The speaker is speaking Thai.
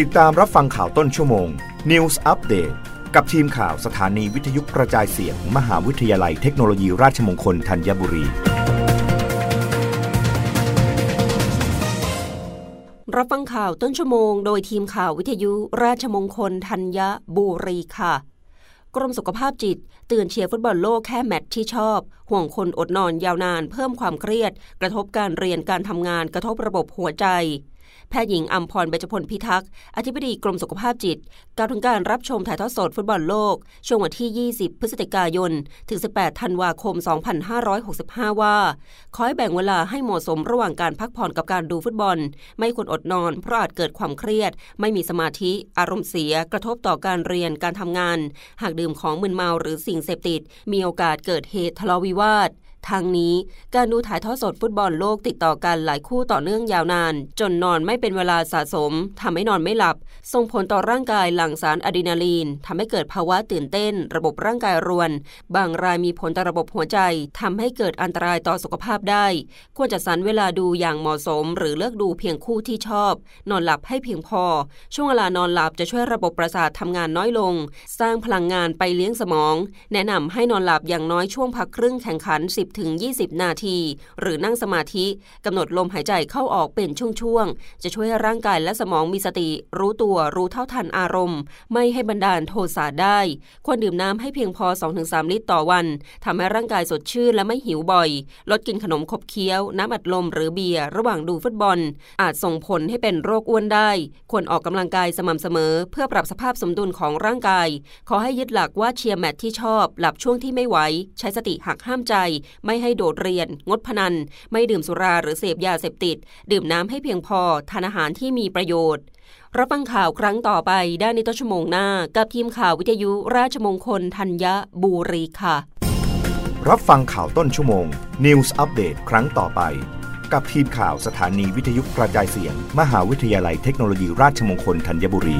ติดตามรับฟังข่าวต้นชั่วโมง News Update กับทีมข่าวสถานีวิทยุกระจายเสียงมมหาวิทยาลัยเทคโนโลยีราชมงคลธัญบุรี รับฟังข่าวต้นชั่วโมง โดยทีมข่าววิทยุราชมงคลธัญบุรีค่ะ กรมสุขภาพจิตเตือนเชียร์ฟุตบอลโลกแค่แมตช์ที่ชอบ ห่วงคนอดนอนยาวนาน เพิ่มความเครียด กระทบการเรียนการทำงาน กระทบระบบหัวใจ แพทย์หญิงอัมพรเบจพลพิทักษ์ อธิบดีกรมสุขภาพจิตกล่าวถึงการรับชมถ่ายทอดสดฟุตบอลโลก ช่วงวันที่ 20 พฤศจิกายน ถึง 18 ธันวาคม 2565 ว่า ขอให้แบ่งเวลาให้เหมาะสมระหว่างการพักผ่อนกับการดูฟุตบอล ไม่ควรอดนอน เพราะอาจเกิดความเครียด ไม่มีสมาธิ อารมณ์เสีย กระทบต่อการเรียนการทำงาน หากดื่มของมึนเมาหรือสิ่งเสพติด มีโอกาสเกิดเหตุทะเลาะวิวาท ทางนี้การดูถ่ายทอดสดฟุตบอลโลกติดต่อกันหลายคู่ต่อเนื่องยาวนาน จนนอนไม่เป็นเวลาสะสมทำให้นอนไม่หลับ ส่งผลต่อร่างกายหลั่งสารอะดรีนาลีนทำให้เกิดภาวะตื่นเต้น ระบบร่างกายรวน บางรายมีผลต่อระบบหัวใจทำให้เกิดอันตรายต่อสุขภาพได้ ควรจัดสรรเวลาดูอย่างเหมาะสม หรือเลือกดูเพียงคู่ที่ชอบ นอนหลับให้เพียงพอ ช่วงเวลานอนหลับจะช่วยระบบประสาททำงานน้อยลง สร้างพลังงานไปเลี้ยงสมอง แนะนำให้นอนหลับอย่างน้อยช่วงพักครึ่งแข่งขัน10-20 นาที หรือนั่งสมาธิกำหนดลมหายใจเข้าออกเป็นช่วงๆ จะช่วยให้ร่างกายและสมองมีสติ รู้ตัวรู้เท่าทันอารมณ์ ไม่ให้บันดาลโทสะได้ ควรดื่มน้ำให้เพียงพอ 2-3 ลิตรต่อวันทำให้ร่างกายสดชื่นและไม่หิวบ่อย ลดกินขนมขบเคี้ยว น้ำอัดลมหรือเบียร์ระหว่างดูฟุตบอล อาจส่งผลให้เป็นโรคอ้วนได้ ควรออกกำลังกายสม่ำเสมอ เพื่อปรับสภาพสมดุลของร่างกาย ขอให้ยึดหลักว่าเชียร์แมตที่ชอบ หลับช่วงที่ไม่ไหว ใช้สติหักห้ามใจไม่ให้โดดเรียน งดพนัน ไม่ดื่มสุราหรือเสพยาเสพติด ดื่มน้ำให้เพียงพอ ทานอาหารที่มีประโยชน์ รับฟังข่าวครั้งต่อไปได้ในต้นชั่วโมงหน้า กับทีมข่าววิทยุราชมงคลธัญบุรีค่ะ รับฟังข่าวต้นชั่วโมง News อัปเดตครั้งต่อไป กับทีมข่าวสถานีวิทยุกระจายเสียง มหาวิทยาลัยเทคโนโลยีราชมงคลธัญบุรี